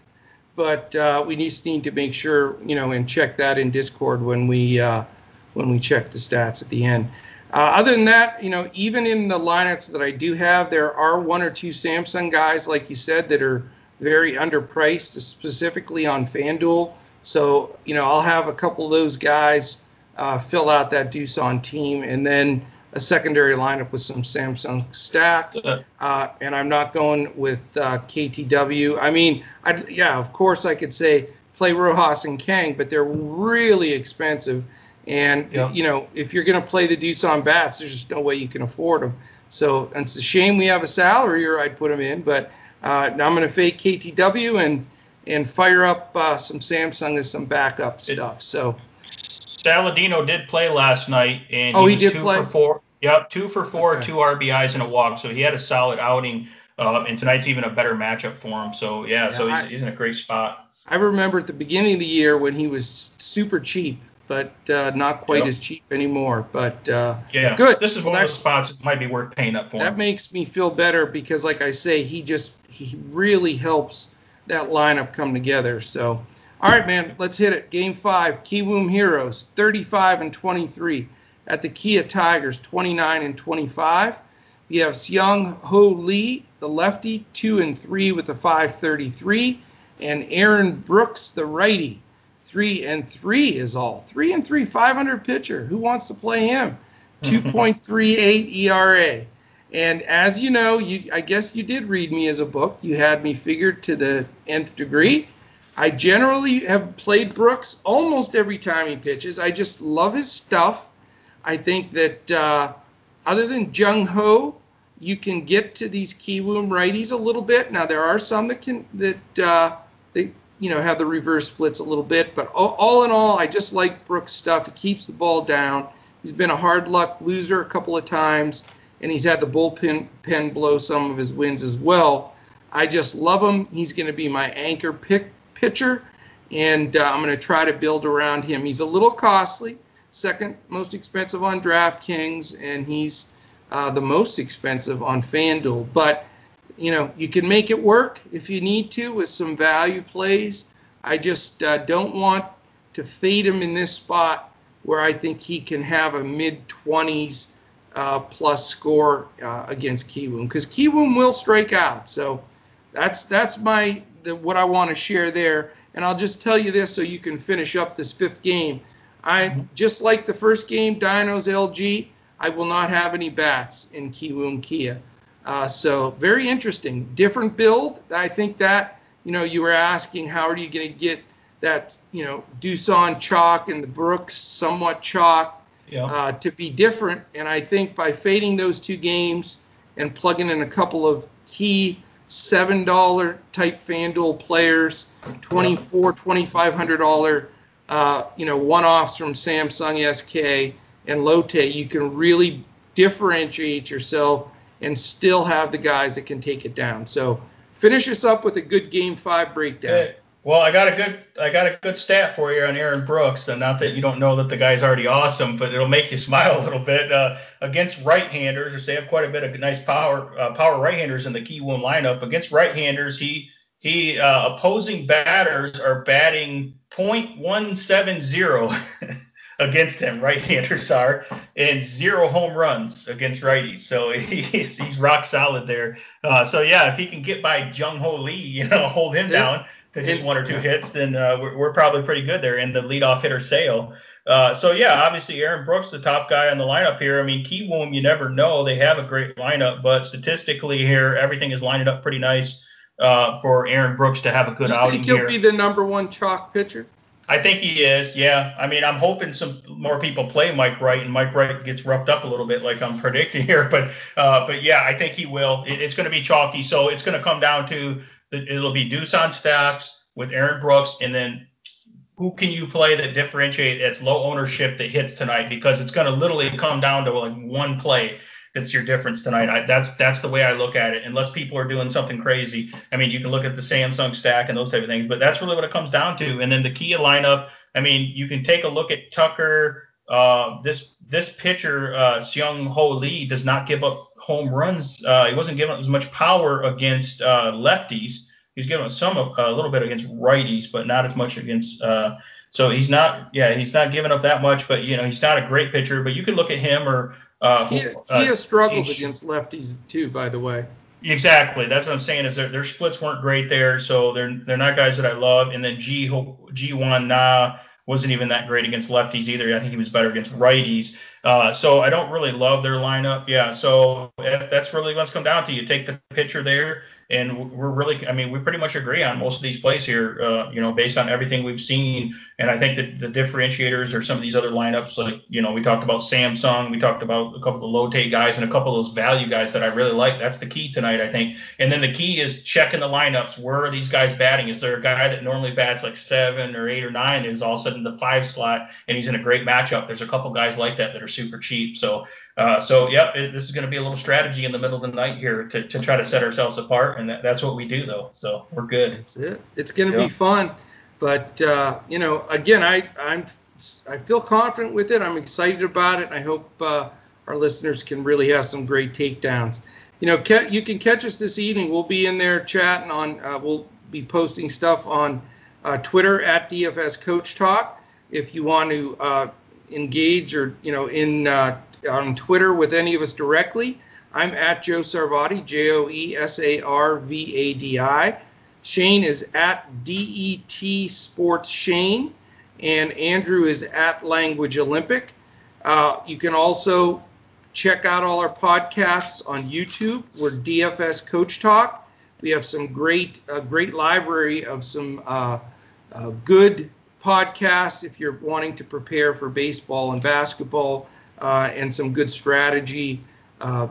but uh, we just need to make sure, you know, and check that in Discord when we uh, when we check the stats at the end. Uh, other than that, you know, even in the lineups that I do have, there are one or two Samsung guys, like you said, that are very underpriced, specifically on FanDuel. So, you know, I'll have a couple of those guys uh, fill out that Doosan team, and then a secondary lineup with some Samsung stack, uh, and I'm not going with uh, KTW. I mean, I'd, yeah, of course I could say play Rojas and Kang, but they're really expensive. And yeah. you know, if you're going to play the Doosan bats, there's just no way you can afford them. So it's a shame we have a salary, or I'd put them in. But uh, now I'm going to fake KTW and and fire up uh, some Samsung as some backup stuff. So
Saladino did play last night, and
oh,
he,
he did two
play.
For
four. Yep, two for four, okay. two RBIs and a walk. So he had a solid outing, uh, and tonight's even a better matchup for him. So yeah, yeah so he's, I, he's in a great spot.
I remember at the beginning of the year when he was super cheap, but uh, not quite yep. as cheap anymore. But uh,
yeah,
good.
This is well, one of the spots that might be worth paying up for.
That
him.
makes me feel better because, like I say, he just he really helps that lineup come together. So all right, man, let's hit it. Game five, Kiwoom Heroes, 35 and 23. At the Kia Tigers, 29 and 25. We have Seung Ho Lee, the lefty, 2 and 3 with a 533. And Aaron Brooks, the righty, 3 and 3 is all. 3 and 3, 500 pitcher. Who wants to play him? (laughs) 2.38 ERA. And as you know, you I guess you did read me as a book. You had me figured to the nth degree. I generally have played Brooks almost every time he pitches. I just love his stuff. I think that uh, other than Jung Ho, you can get to these Kiwoom righties a little bit. Now there are some that can that uh, they you know have the reverse splits a little bit, but all, in all, I just like Brooks' stuff. He keeps the ball down. He's been a hard luck loser a couple of times, and he's had the bullpen pen blow some of his wins as well. I just love him. He's going to be my anchor pick pitcher, and uh, I'm going to try to build around him. He's a little costly, second most expensive on DraftKings, and he's uh, the most expensive on FanDuel. But you know, you can make it work if you need to with some value plays. I just uh, don't want to fade him in this spot where I think he can have a mid 20s uh, plus score uh, against Kiwoom because Kiwoom will strike out. So that's that's my the, what I want to share there. And I'll just tell you this so you can finish up this fifth game. I just like the first game, Dinos LG. I will not have any bats in Kiwoom Kia. Uh, so very interesting, different build. I think that you know you were asking how are you going to get that you know Doosan chalk and the Brooks somewhat chalk yeah. uh, to be different. And I think by fading those two games and plugging in a couple of key seven dollar type FanDuel players, twenty four, twenty five hundred dollar, uh, you know, one offs from Samsung SK and Lotte, you can really differentiate yourself and still have the guys that can take it down. So finish us up with a good game five breakdown.
Well, I got a good I got a good stat for you on Aaron Brooks, and not that you don't know that the guy's already awesome, but it'll make you (laughs) smile a little bit. Uh, against right-handers, or they have quite a bit of nice power uh, power right-handers in the Kiwoom lineup. Against right-handers, he he uh, opposing batters are batting .170 against him. Right-handers are and zero home runs against righties, so (laughs) he's, he's rock solid there. Uh, so yeah, if he can get by Jung Ho Lee, you know, (laughs) hold him down to just one or two hits, then uh, we're, we're, probably pretty good there in the leadoff hitter sale. Uh, so yeah, obviously Aaron Brooks, the top guy on the lineup here. I mean, Kiwoom, you never know. They have a great lineup, but statistically here, everything is lined up pretty nice uh, for Aaron Brooks to have a good
you
outing
think he'll
here.
be the number one chalk pitcher?
I think he is. Yeah. I mean, I'm hoping some more people play Mike Wright, and Mike Wright gets roughed up a little bit, like I'm (laughs) predicting here. But uh, but yeah, I think he will. It, it's going to be chalky, so it's going to come down to the, it'll be Doosan Stacks with Aaron Brooks, and then who can you play that differentiate its low ownership that hits tonight? Because it's going to literally come down to like one play that's your difference tonight. I, that's that's the way I look at it. Unless people are doing something crazy. I mean, you can look at the Samsung stack and those type of things, but that's really what it comes down to. And then the Kia lineup. I mean, you can take a look at Tucker. Uh, this this pitcher, uh, Seung Ho Lee, does not give up home runs. Uh, he wasn't giving up as much power against uh, lefties. He's given some a little bit against righties, but not as much against. Uh, so he's not, yeah, he's not giving up that much. But you know, he's not a great pitcher. But you could look at him or. Uh,
he, uh, he has struggles against lefties too, by the way.
Exactly. That's what I'm saying. Is their, their splits weren't great there, so they're they're not guys that I love. And then G Ji-hwan Na wasn't even that great against lefties either. I think he was better against righties. Uh, so I don't really love their lineup. Yeah. So that's really what's come down to. You take the pitcher there and we're really, I mean, we pretty much agree on most of these plays here, uh, you know, based on everything we've seen. And I think that the differentiators are some of these other lineups, like, you know, we talked about Samsung, we talked about a couple of the Lotte guys and a couple of those value guys that I really like. That's the key tonight, I think. And then the key is checking the lineups. Where are these guys batting? Is there a guy that normally bats like seven or eight or nine is all of a sudden the five slot and he's in a great matchup? There's a couple guys like that that are super cheap. So uh, so, yep, it, this is going to be a little strategy in the middle of the night here to, to try to set ourselves apart, and that, that's what we do, though. So we're good.
That's it. It's going to be fun, but uh, you know, again, I I'm I feel confident with it. I'm excited about it. I hope uh, our listeners can really have some great takedowns. You know, you can catch us this evening. We'll be in there chatting on. Uh, we'll be posting stuff on uh, Twitter at DFS Coach Talk. If you want to uh, engage or you know in on Twitter with any of us directly. I'm at Joe Sarvadi, J O E S A R V A D I. Shane is at DET Sports Shane, and Andrew is at Language Olympic. Uh, you can also check out all our podcasts on YouTube. We're DFS Coach Talk. We have some great, great library of some uh, uh, good podcasts if you're wanting to prepare for baseball and basketball and some good strategy, uh,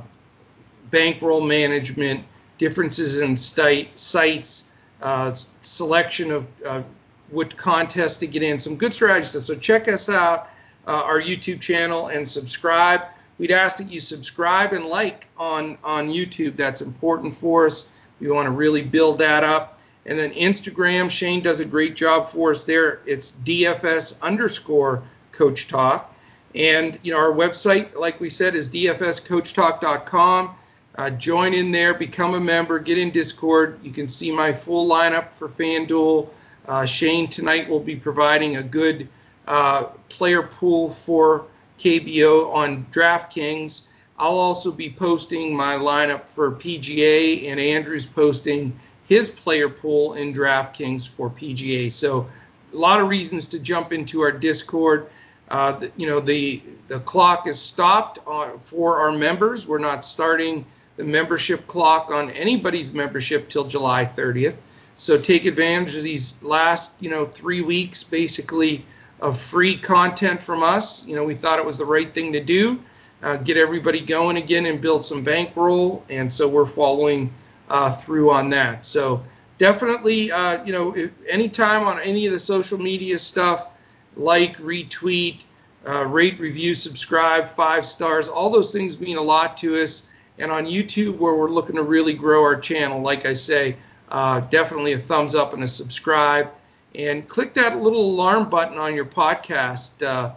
bankroll management, differences in site, sites, uh, selection of uh, what contests to get in, some good strategies. So check us out, uh, our YouTube channel, and subscribe. We'd ask that you subscribe and like on, on YouTube. That's important for us. We want to really build that up. And then Instagram, Shane does a great job for us there. It's DFS underscore Coach Talk. And you know our website, like we said, is dfscoachtalk.com. Uh, join in there, become a member, get in Discord. You can see my full lineup for FanDuel. Uh, Shane tonight will be providing a good uh, player pool for KBO on DraftKings. I'll also be posting my lineup for PGA, and Andrew's posting his player pool in DraftKings for PGA. So a lot of reasons to jump into our Discord. Uh, the, you know, the the clock is stopped uh, for our members. We're not starting the membership clock on anybody's membership till July 30th. So take advantage of these last, you know, three weeks basically of free content from us. You know, we thought it was the right thing to do, uh, get everybody going again and build some bankroll. And so we're following uh, through on that. So definitely, uh, you know, anytime on any of the social media stuff, like, retweet, uh, rate, review, subscribe, five stars. All those things mean a lot to us. And on YouTube, where we're looking to really grow our channel, like I say, uh, definitely a thumbs up and a subscribe. And click that little alarm button on your podcast, uh,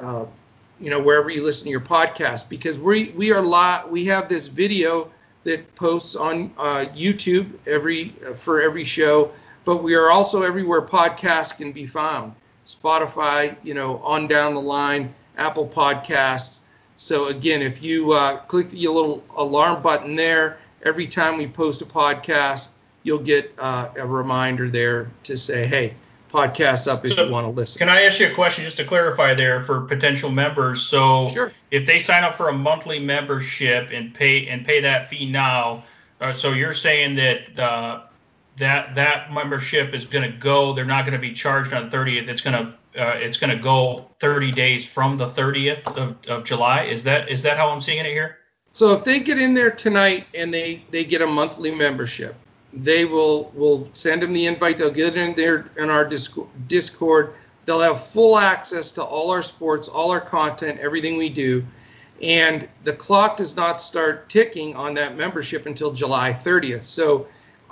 uh, you know, wherever you listen to your podcast, because we we are lot we have this video that posts on uh, YouTube every for every show, but we are also everywhere podcasts can be found. Spotify, you know, on down the line, Apple Podcasts. So again, if you uh, click the little alarm button there, every time we post a podcast, you'll get uh, a reminder there to say, hey, podcast up if so you want to listen.
Can I ask you a question just to clarify there for potential members? So
sure.
if they sign up for a monthly membership and pay and pay that fee now, uh, so you're saying that uh, that that membership is going to go. They're not going to be charged on 30th. It's going to uh, it's going to go 30 days from the 30th of, of July. Is that is that how I'm seeing it here?
So if they get in there tonight and they they get a monthly membership, they will will send them the invite. They'll get in there in our Discord. They'll have full access to all our sports, all our content, everything we do. And the clock does not start ticking on that membership until July 30th. So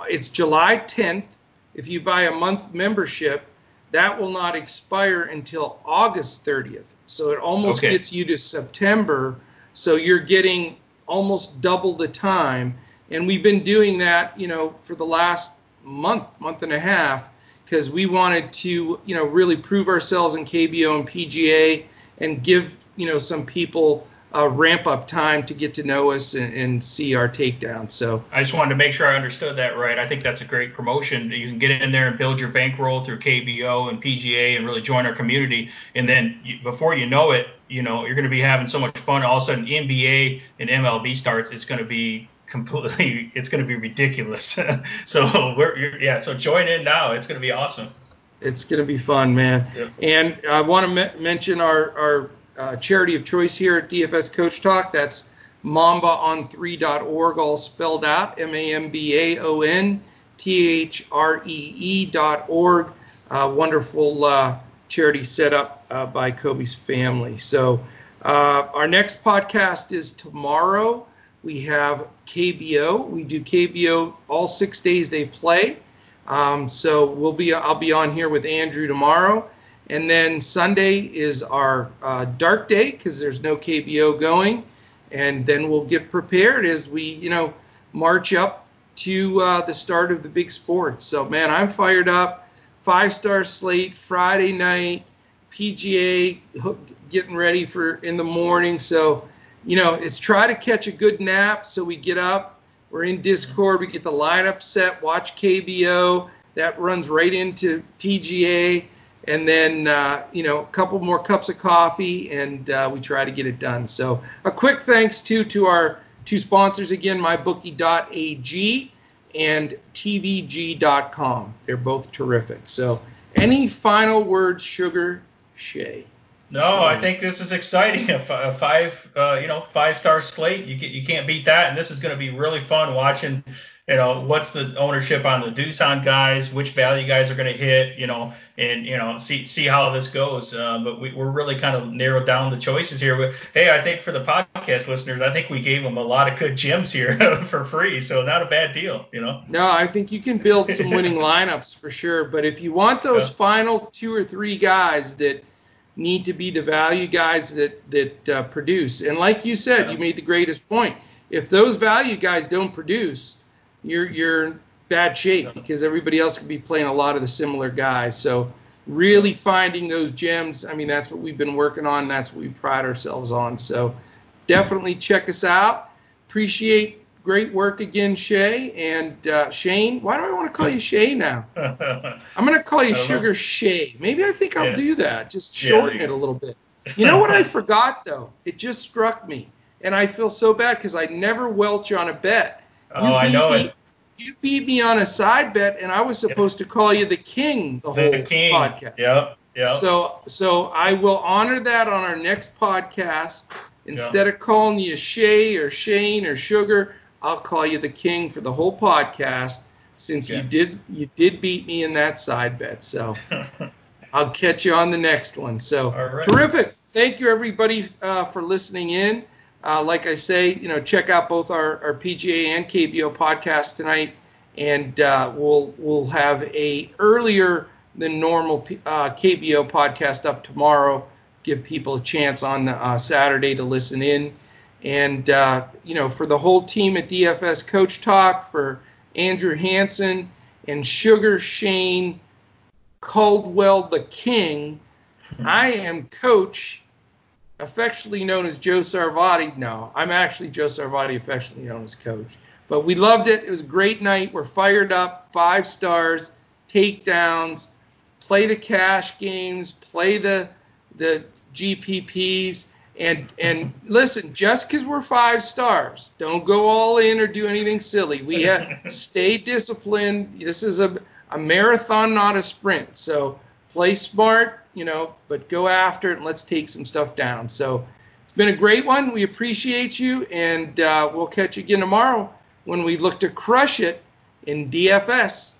it's July 10th. If you buy a month membership, that will not expire until August 30th. So it almost okay. gets you to September. So you're getting almost double the time. And we've been doing that, you know, for the last month, month and a half, because we wanted to, you know, really prove ourselves in KBO and PGA and give, you know, some people uh, ramp up time to get to know us and, and, see our takedown. So
I just wanted to make sure I understood that right. I think that's a great promotion. You can get in there and build your bankroll through KBO and PGA and really join our community. And then you, before you know it, you know you're going to be having so much fun. All of a sudden, NBA and MLB starts. It's going to be completely. (laughs) It's going to be ridiculous. (laughs) so we're yeah. So join in now. It's going to be awesome.
It's going to be fun, man. Yep. And I want to me- mention our our uh, charity of choice here at DFS Coach Talk. That's mambaon3.org, all spelled out M A M B A O N T H R E E dot org. Uh, wonderful uh, charity set up uh, by Kobe's family. So, uh, our next podcast is tomorrow. We have KBO. We do KBO all six days they play. Um, so we'll be I'll be on here with Andrew tomorrow. And then Sunday is our uh, dark day because there's no KBO going. And then we'll get prepared as we, you know, march up to uh, the start of the big sports. So, man, I'm fired up. Five star slate Friday night, PGA getting ready for in the morning. So, you know, it's try to catch a good nap so we get up. We're in Discord. We get the lineup set, watch KBO. That runs right into PGA and then uh, you know a couple more cups of coffee, and uh, we try to get it done. So a quick thanks to to our two sponsors again, mybookie.ag and tvg.com. They're both terrific. So any final words, Sugar Shay?
No, I think this is exciting. A, five, uh, you know, five star slate. You get, you can't beat that, and this is going to be really fun watching you know, what's the ownership on the Doosan guys, which value guys are going to hit, you know, and you know, see see how this goes. Uh, but we, are really kind of narrowed down the choices here. But hey, I think for the podcast listeners, I think we gave them a lot of good gems here (laughs) for free, so not a bad deal, you know.
No, I think you can build some winning (laughs) lineups for sure. But if you want those yeah. final two or three guys that need to be the value guys that that uh, produce, and like you said, you made the greatest point. If those value guys don't produce you're you're in bad shape because everybody else could be playing a lot of the similar guys. So really finding those gems, I mean, that's what we've been working on. That's what we pride ourselves on. So definitely check us out. Appreciate great work again, Shay. And uh, Shane, why do I want to call you Shay now? (laughs) I'm going to call you Sugar know. Shay. Maybe I think I'll yeah. do that. Just shorten yeah, it a little bit. (laughs) You know what I forgot though? It just struck me, and I feel so bad because I never welch on a bet.
Oh, I know
me,
it.
You beat me on a side bet, and I was supposed to call you the king the whole the king. podcast.
Yep. Yep.
So so I will honor that on our next podcast. Instead yep. of calling you Shay or Shane or Sugar, I'll call you the king for the whole podcast since you did you did beat me in that side bet. So (laughs) I'll catch you on the next one. So right. terrific. Thank you everybody uh, for listening in. Uh, like I say, you know, check out both our, our PGA and KBO podcast tonight, and uh, we'll we'll have a earlier than normal uh, KBO podcast up tomorrow. Give people a chance on uh, Saturday to listen in, and uh, you know, for the whole team at DFS Coach Talk, for Andrew Hanson and Sugar Shane Caldwell the King. I am Coach, affectionately known as Joe Sarvadi. No, I'm actually Joe Sarvadi, affectionately known as Coach. But we loved it. It was a great night. We're fired up. Five stars, takedowns, play the cash games, play the the GPPs, and and listen. Just because we're five stars, don't go all in or do anything silly. We have (laughs) stay disciplined. This is a a marathon, not a sprint. So play smart, you know, but go after it and let's take some stuff down. So it's been a great one. We appreciate you, and uh, we'll catch you again tomorrow when we look to crush it in DFS.